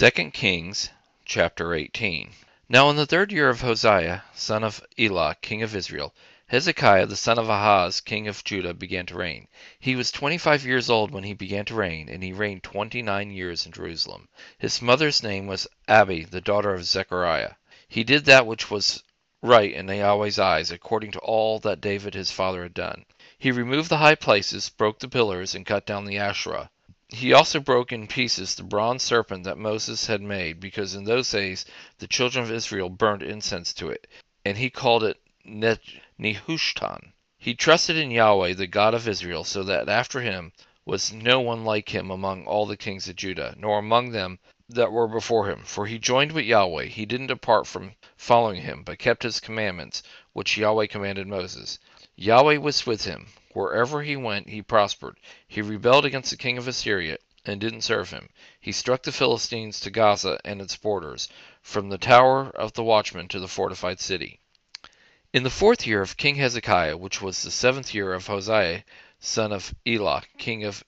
2 Kings chapter 18. Now in the third year of Hosea, son of Elah, king of Israel, Hezekiah the son of Ahaz, king of Judah, began to reign. He was twenty five years old when he began to reign, and he reigned twenty nine years in Jerusalem. His mother's name was Abi, the daughter of Zechariah. He did that which was right in Yahweh's eyes, according to all that David his father had done. He removed the high places, broke the pillars, and cut down the Asherah. He also broke in pieces the bronze serpent that Moses had made, because in those days the children of Israel burned incense to it, and he called it Nehushtan. He trusted in Yahweh, the God of Israel, so that after him was no one like him among all the kings of Judah, nor among them that were before him. For he joined with Yahweh, he didn't depart from following him, but kept his commandments, which Yahweh commanded Moses. Yahweh was with him. Wherever he went, he prospered. He rebelled against the king of Assyria and didn't serve him. He struck the Philistines to Gaza and its borders, from the tower of the watchman to the fortified city. In the fourth year of King Hezekiah, which was the seventh year of Hosea, son of Elah, king of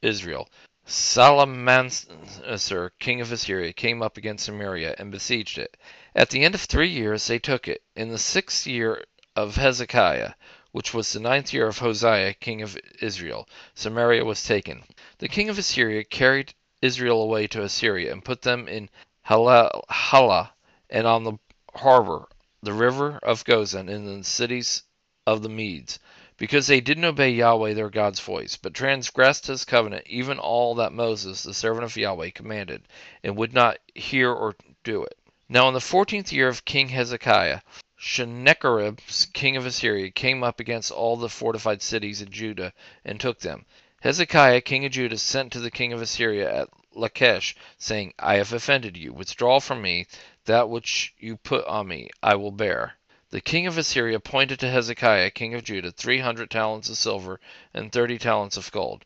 Israel, Shalmaneser, king of Assyria, came up against Samaria and besieged it. At the end of three years they took it. In the sixth year of Hezekiah, which was the ninth year of Hosea, king of Israel, Samaria was taken. The king of Assyria carried Israel away to Assyria, and put them in Halah, and on the Habor, the river of Gozan, in the cities of the Medes, because they didn't obey Yahweh their God's voice, but transgressed his covenant, even all that Moses, the servant of Yahweh, commanded, and would not hear or do it. Now in the fourteenth year of King Hezekiah, Sennacherib, king of Assyria, came up against all the fortified cities in Judah and took them. Hezekiah, king of Judah, sent to the king of Assyria at Lachish, saying, I have offended you. Withdraw from me that which you put on me, I will bear. The king of Assyria appointed to Hezekiah, king of Judah, three hundred talents of silver and thirty talents of gold.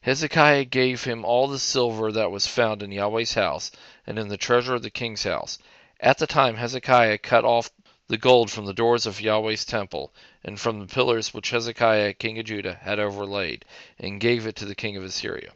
Hezekiah gave him all the silver that was found in Yahweh's house and in the treasure of the king's house. At the time Hezekiah cut off the gold from the doors of Yahweh's temple, and from the pillars which Hezekiah king of Judah had overlaid, and gave it to the king of Assyria.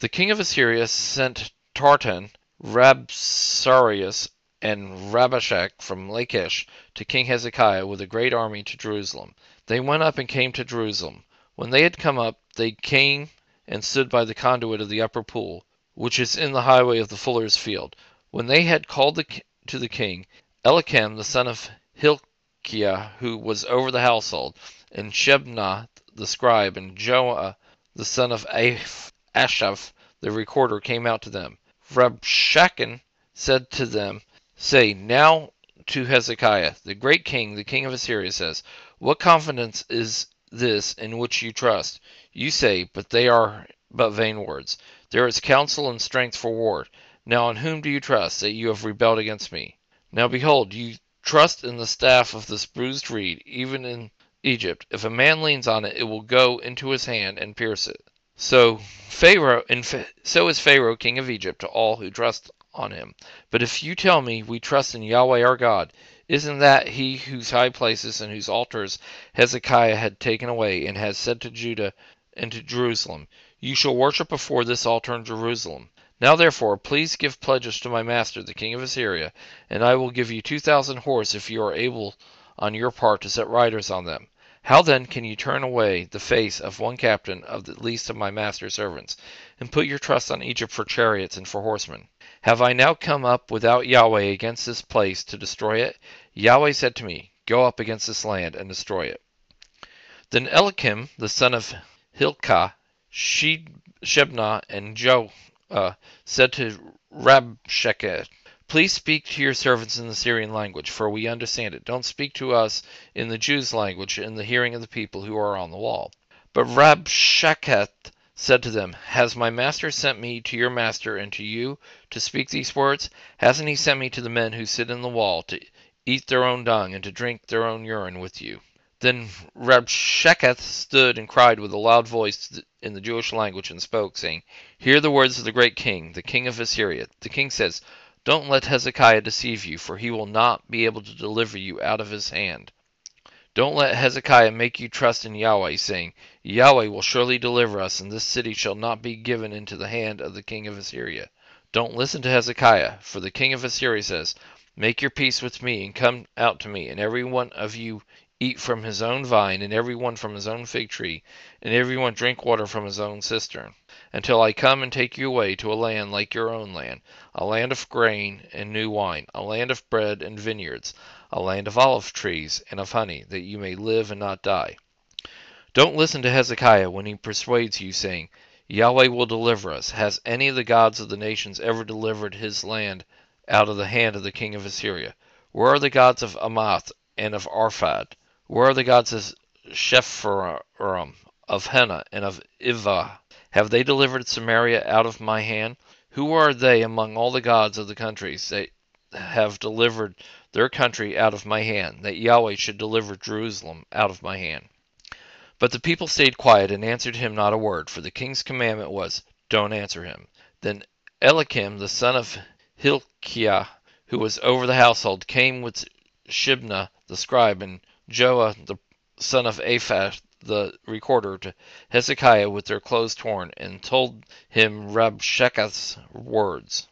The king of Assyria sent Tartan, Rabsaris, and Rabshakeh from Lachish to King Hezekiah with a great army to Jerusalem. They went up and came to Jerusalem. When they had come up, they came and stood by the conduit of the upper pool, which is in the highway of the fuller's field. When they had called the, to the king, Eliakim the son of Hilkiah, who was over the household, and Shebna the scribe, and Joah the son of Asaph the recorder came out to them. Rabshakeh said to them, Say now to Hezekiah, the great king, the king of Assyria, says, What confidence is this in which you trust? You say, but they are but vain words. There is counsel and strength for war. Now in whom do you trust, that you have rebelled against me? Now behold, you trust in the staff of this bruised reed, even in Egypt. If a man leans on it, it will go into his hand and pierce it. So Pharaoh, and so is Pharaoh, king of Egypt, to all who trust on him. But if you tell me, we trust in Yahweh our God, isn't that he whose high places and whose altars Hezekiah had taken away, and has said to Judah and to Jerusalem, You shall worship before this altar in Jerusalem? Now therefore, please give pledges to my master, the king of Assyria, and I will give you two thousand horse if you are able on your part to set riders on them. How then can you turn away the face of one captain of the least of my master's servants, and put your trust on Egypt for chariots and for horsemen? Have I now come up without Yahweh against this place to destroy it? Yahweh said to me, Go up against this land and destroy it. Then Eliakim, the son of Hilkiah, Shebna, and Joah uh, said to Rabshakeh, Please speak to your servants in the Syrian language, for we understand it. Don't speak to us in the Jews' language in the hearing of the people who are on the wall. But Rabshakeh said to them, Has my master sent me to your master and to you to speak these words? Hasn't he sent me to the men who sit in the wall to eat their own dung and to drink their own urine with you? Then Rabshakeh stood and cried with a loud voice in the Jewish language and spoke, saying, Hear the words of the great king, the king of Assyria. The king says, Don't let Hezekiah deceive you, for he will not be able to deliver you out of his hand. Don't let Hezekiah make you trust in Yahweh, saying, Yahweh will surely deliver us, and this city shall not be given into the hand of the king of Assyria. Don't listen to Hezekiah, for the king of Assyria says, Make your peace with me, and come out to me, and every one of you eat from his own vine, and every one from his own fig tree, and every one drink water from his own cistern, until I come and take you away to a land like your own land, a land of grain and new wine, a land of bread and vineyards, a land of olive trees and of honey, that you may live and not die. Don't listen to Hezekiah when he persuades you, saying, Yahweh will deliver us. Has any of the gods of the nations ever delivered his land out of the hand of the king of Assyria? Where are the gods of Hamath and of Arpad? Where are the gods of Sepharvaim, of Hena, and of Ivvah? Have they delivered Samaria out of my hand? Who are they among all the gods of the countries that have delivered their country out of my hand, that Yahweh should deliver Jerusalem out of my hand? But the people stayed quiet and answered him not a word, for the king's commandment was, Don't answer him. Then Eliakim the son of Hilkiah, who was over the household, came with Shebna the scribe and Joah the son of Asaph the recorder to Hezekiah with their clothes torn, and told him Rabshakeh's words.